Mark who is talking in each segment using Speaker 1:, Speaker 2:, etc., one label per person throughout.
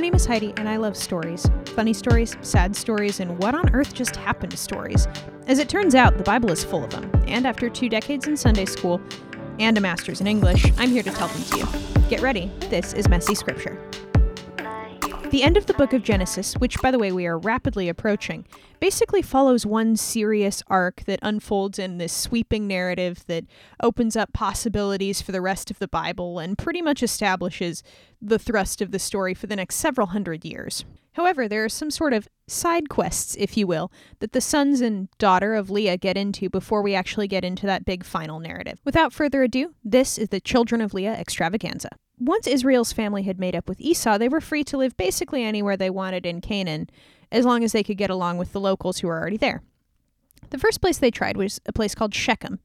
Speaker 1: My name is Heidi, and I love stories funny stories, sad stories, and what on earth just happened stories. As it turns out, the Bible is full of them, and after two decades in Sunday school and a master's in English, I'm here to tell them to you. Get ready, this is Messy Scripture. The end of the book of Genesis, which, by the way, we are rapidly approaching, basically follows one serious arc that unfolds in this sweeping narrative that opens up possibilities for the rest of the Bible and pretty much establishes the thrust of the story for the next several hundred years. However, there are some sort of side quests, if you will, that the sons and daughter of Leah get into before we actually get into that big final narrative. Without further ado, this is the Children of Leah extravaganza once Israel's family had made up with Esau, they were free to live basically anywhere they wanted in Canaan, as long as they could get along with the locals who were already there. The first place they tried was a place called Shechem,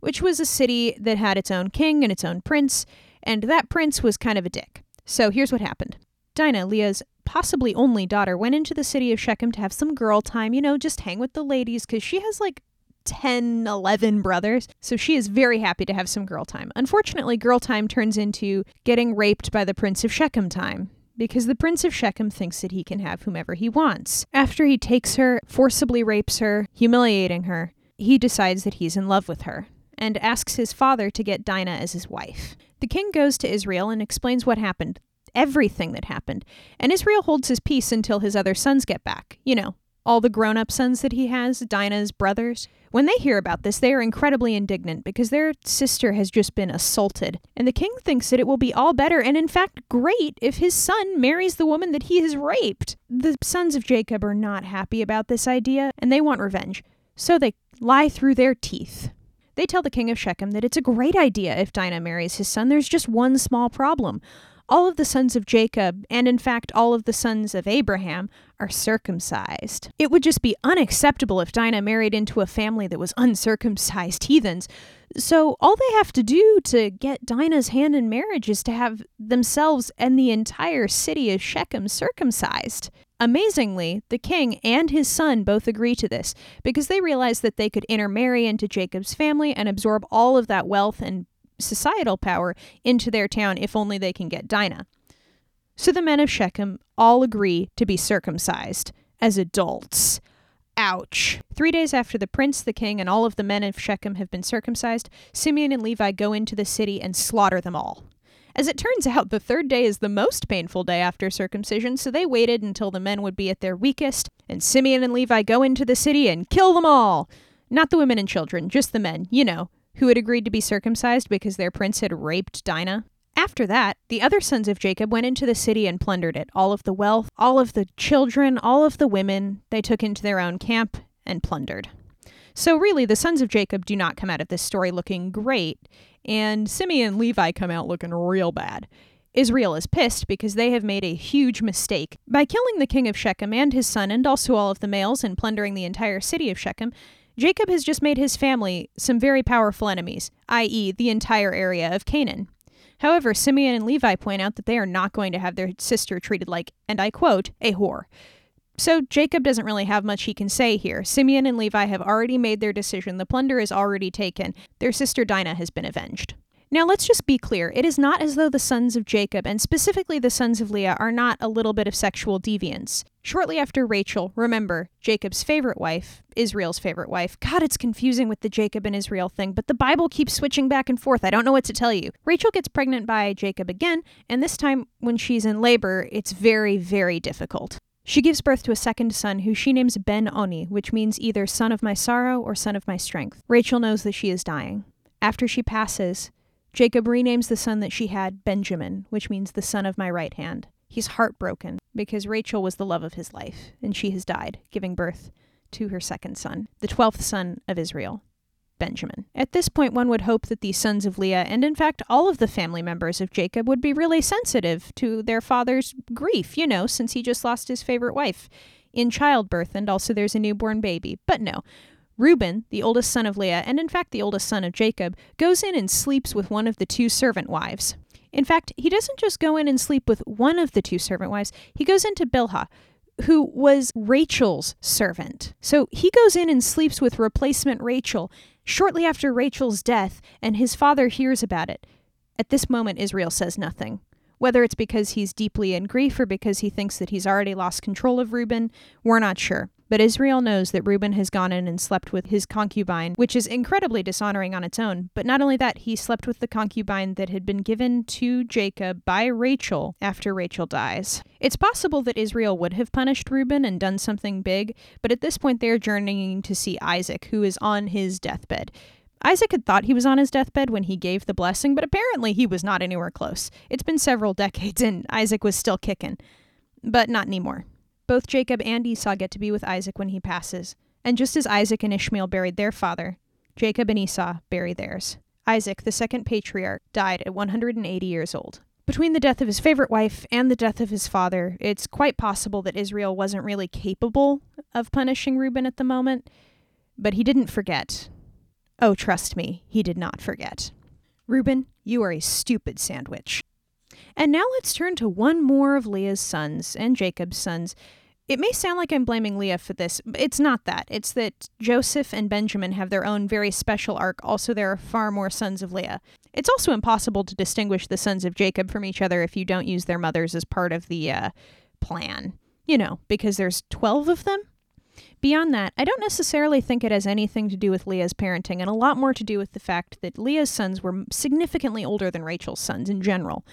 Speaker 1: which was a city that had its own king and its own prince, and that prince was kind of a dick. So here's what happened Dinah, Leah's possibly only daughter, went into the city of Shechem to have some girl time, you know, just hang with the ladies, because she has like 10, 11 brothers. So she is very happy to have some girl time. Unfortunately, girl time turns into getting raped by the Prince of Shechem time. Because the Prince of Shechem thinks that he can have whomever he wants. After he takes her, forcibly rapes her, humiliating her, he decides that he's in love with her and asks his father to get Dinah as his wife. The king goes to Israel and explains what happened, everything that happened, and Israel holds his peace until his other sons get back. You know, all the grown up sons that he has, Dinah's brothers. When they hear about this, they are incredibly indignant because their sister has just been assaulted. And the king thinks that it will be all better and, in fact, great if his son marries the woman that he has raped. The sons of Jacob are not happy about this idea and they want revenge. So they lie through their teeth. They tell the king of Shechem that it's a great idea if Dinah marries his son. There's just one small problem all of the sons of Jacob, and in fact all of the sons of Abraham, are circumcised. It would just be unacceptable if Dinah married into a family that was uncircumcised heathens. So all they have to do to get Dinah's hand in marriage is to have themselves and the entire city of Shechem circumcised. Amazingly, the king and his son both agree to this because they realize that they could intermarry into Jacob's family and absorb all of that wealth and societal power into their town if only they can get Dinah. So the men of Shechem all agree to be circumcised as adults. Ouch. Three days after the prince, the king, and all of the men of Shechem have been circumcised, Simeon and Levi go into the city and slaughter them all. As it turns out, the third day is the most painful day after circumcision, so they waited until the men would be at their weakest, and Simeon and Levi go into the city and kill them all. Not the women and children, just the men, you know, who had agreed to be circumcised because their prince had raped Dinah. After that, the other sons of Jacob went into the city and plundered it. All of the wealth, all of the children, all of the women, they took into their own camp and plundered. So, really, the sons of Jacob do not come out of this story looking great, and Simeon and Levi come out looking real bad. Israel is pissed because they have made a huge mistake. By killing the king of Shechem and his son, and also all of the males, and plundering the entire city of Shechem, Jacob has just made his family some very powerful enemies, i.e., the entire area of Canaan. However, Simeon and Levi point out that they are not going to have their sister treated like, and I quote, a whore. So Jacob doesn't really have much he can say here. Simeon and Levi have already made their decision. The plunder is already taken. Their sister Dinah has been avenged. Now, let's just be clear. It is not as though the sons of Jacob, and specifically the sons of Leah, are not a little bit of sexual deviance. Shortly after Rachel, remember, Jacob's favorite wife, Israel's favorite wife. God, it's confusing with the Jacob and Israel thing, but the Bible keeps switching back and forth. I don't know what to tell you. Rachel gets pregnant by Jacob again, and this time when she's in labor, it's very, very difficult. She gives birth to a second son who she names Ben Oni, which means either son of my sorrow or son of my strength. Rachel knows that she is dying. After she passes, Jacob renames the son that she had Benjamin, which means the son of my right hand. He's heartbroken because Rachel was the love of his life, and she has died, giving birth to her second son, the twelfth son of Israel, Benjamin. At this point, one would hope that the sons of Leah, and in fact all of the family members of Jacob, would be really sensitive to their father's grief, you know, since he just lost his favorite wife in childbirth, and also there's a newborn baby. But no, Reuben, the oldest son of Leah, and in fact the oldest son of Jacob, goes in and sleeps with one of the two servant wives. In fact, he doesn't just go in and sleep with one of the two servant wives, he goes into Bilhah, who was Rachel's servant. So he goes in and sleeps with replacement Rachel shortly after Rachel's death, and his father hears about it. At this moment, Israel says nothing. Whether it's because he's deeply in grief or because he thinks that he's already lost control of Reuben, we're not sure. But Israel knows that Reuben has gone in and slept with his concubine, which is incredibly dishonoring on its own. But not only that, he slept with the concubine that had been given to Jacob by Rachel after Rachel dies. It's possible that Israel would have punished Reuben and done something big, but at this point they are journeying to see Isaac, who is on his deathbed. Isaac had thought he was on his deathbed when he gave the blessing, but apparently he was not anywhere close. It's been several decades and Isaac was still kicking. But not anymore. Both Jacob and Esau get to be with Isaac when he passes. And just as Isaac and Ishmael buried their father, Jacob and Esau bury theirs. Isaac, the second patriarch, died at 180 years old. Between the death of his favorite wife and the death of his father, it's quite possible that Israel wasn't really capable of punishing Reuben at the moment, but he didn't forget. Oh, trust me, he did not forget. Reuben, you are a stupid sandwich. And now let's turn to one more of Leah's sons and Jacob's sons. It may sound like I'm blaming Leah for this, but it's not that. It's that Joseph and Benjamin have their own very special arc. Also, there are far more sons of Leah. It's also impossible to distinguish the sons of Jacob from each other if you don't use their mothers as part of the uh, plan. You know, because there's 12 of them. Beyond that, I don't necessarily think it has anything to do with Leah's parenting, and a lot more to do with the fact that Leah's sons were significantly older than Rachel's sons in general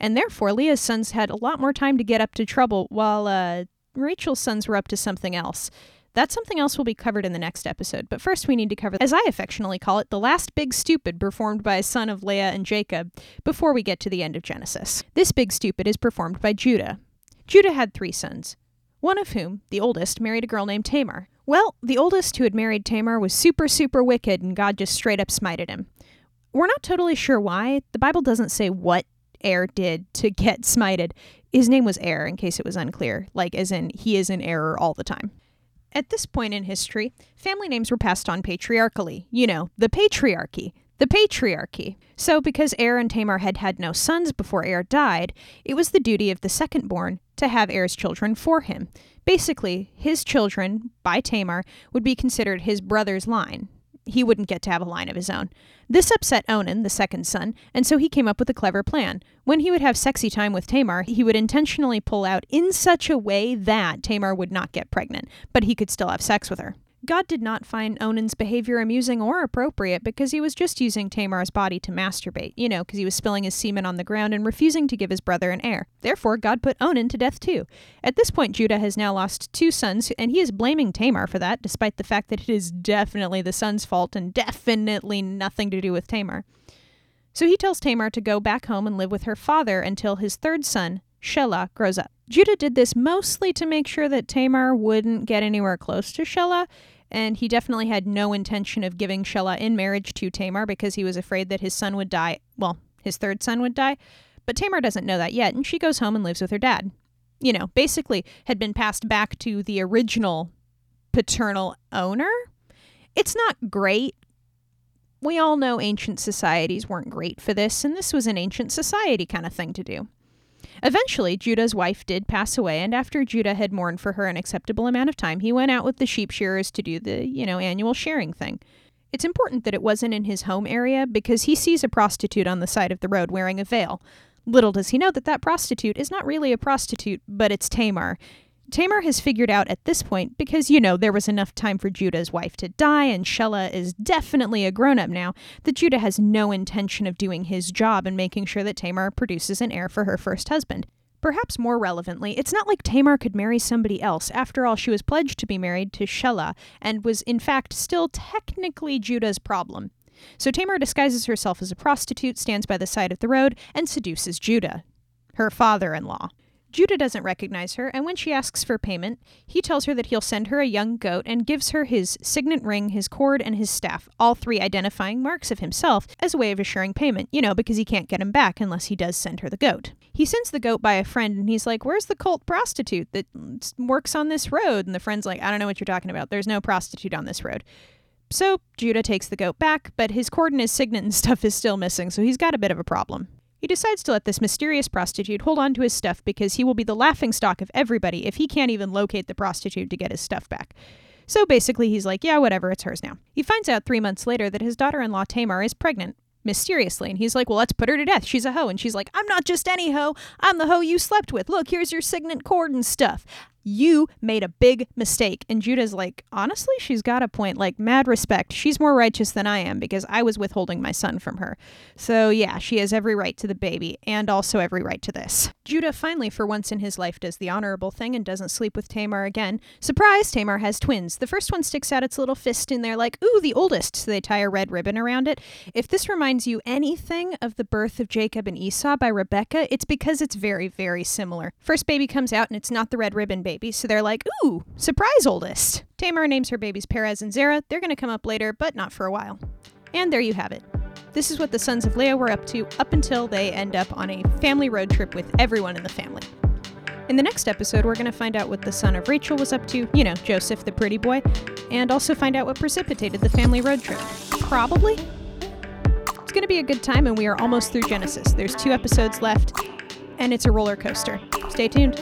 Speaker 1: and therefore Leah's sons had a lot more time to get up to trouble, while uh, Rachel's sons were up to something else. That something else will be covered in the next episode, but first we need to cover, as I affectionately call it, the last big stupid performed by a son of Leah and Jacob before we get to the end of Genesis. This big stupid is performed by Judah. Judah had three sons, one of whom, the oldest, married a girl named Tamar. Well, the oldest who had married Tamar was super, super wicked, and God just straight up smited him. We're not totally sure why. The Bible doesn't say what Er did to get smited. His name was Er, in case it was unclear, like as in he is in error all the time. At this point in history, family names were passed on patriarchally. You know, the patriarchy. The patriarchy. So, because Er and Tamar had had no sons before Er died, it was the duty of the second born to have Er's children for him. Basically, his children, by Tamar, would be considered his brother's line, he wouldn't get to have a line of his own. This upset Onan, the second son, and so he came up with a clever plan. When he would have sexy time with Tamar, he would intentionally pull out in such a way that Tamar would not get pregnant, but he could still have sex with her. God did not find Onan's behavior amusing or appropriate because he was just using Tamar's body to masturbate, you know, because he was spilling his semen on the ground and refusing to give his brother an heir. Therefore, God put Onan to death too. At this point, Judah has now lost two sons, and he is blaming Tamar for that, despite the fact that it is definitely the son's fault and definitely nothing to do with Tamar. So he tells Tamar to go back home and live with her father until his third son, Shelah, grows up. Judah did this mostly to make sure that Tamar wouldn't get anywhere close to Shelah, and he definitely had no intention of giving Shelah in marriage to Tamar because he was afraid that his son would die. Well, his third son would die. But Tamar doesn't know that yet, and she goes home and lives with her dad. You know, basically had been passed back to the original paternal owner. It's not great. We all know ancient societies weren't great for this, and this was an ancient society kind of thing to do. Eventually, Judah's wife did pass away, and after Judah had mourned for her an acceptable amount of time, he went out with the sheep shearers to do the, you know, annual shearing thing. It's important that it wasn't in his home area because he sees a prostitute on the side of the road wearing a veil. Little does he know that that prostitute is not really a prostitute, but it's Tamar. Tamar has figured out at this point, because, you know, there was enough time for Judah's wife to die, and Shelah is definitely a grown up now, that Judah has no intention of doing his job and making sure that Tamar produces an heir for her first husband. Perhaps more relevantly, it's not like Tamar could marry somebody else. After all, she was pledged to be married to Shelah, and was in fact still technically Judah's problem. So Tamar disguises herself as a prostitute, stands by the side of the road, and seduces Judah, her father in law. Judah doesn't recognize her, and when she asks for payment, he tells her that he'll send her a young goat and gives her his signet ring, his cord, and his staff, all three identifying marks of himself, as a way of assuring payment, you know, because he can't get him back unless he does send her the goat. He sends the goat by a friend, and he's like, Where's the cult prostitute that works on this road? And the friend's like, I don't know what you're talking about. There's no prostitute on this road. So Judah takes the goat back, but his cord and his signet and stuff is still missing, so he's got a bit of a problem. He decides to let this mysterious prostitute hold on to his stuff because he will be the laughing stock of everybody if he can't even locate the prostitute to get his stuff back. So basically, he's like, yeah, whatever, it's hers now. He finds out three months later that his daughter in law Tamar is pregnant. mysteriously. And he's like, Well, let's put her to death. She's a hoe. And she's like, I'm not just any hoe. I'm the hoe you slept with. Look, here's your signet cord and stuff you made a big mistake. And Judah's like, honestly, she's got a point. Like, mad respect. She's more righteous than I am because I was withholding my son from her. So, yeah, she has every right to the baby and also every right to this. Judah finally, for once in his life, does the honorable thing and doesn't sleep with Tamar again. Surprise, Tamar has twins. The first one sticks out its little fist in there, like, ooh, the oldest. So they tie a red ribbon around it. If this reminds you anything of the birth of Jacob and Esau by Rebecca, it's because it's very, very similar. First baby comes out and it's not the red ribbon baby, so they're like, ooh, surprise oldest. Tamar names her babies Perez and Zara. They're going to come up later, but not for a while. And there you have it. This is what the sons of Leah were up to up until they end up on a family road trip with everyone in the family. In the next episode, we're going to find out what the son of Rachel was up to, you know, Joseph the pretty boy, and also find out what precipitated the family road trip. Probably. It's going to be a good time, and we are almost through Genesis. There's two episodes left, and it's a roller coaster. Stay tuned.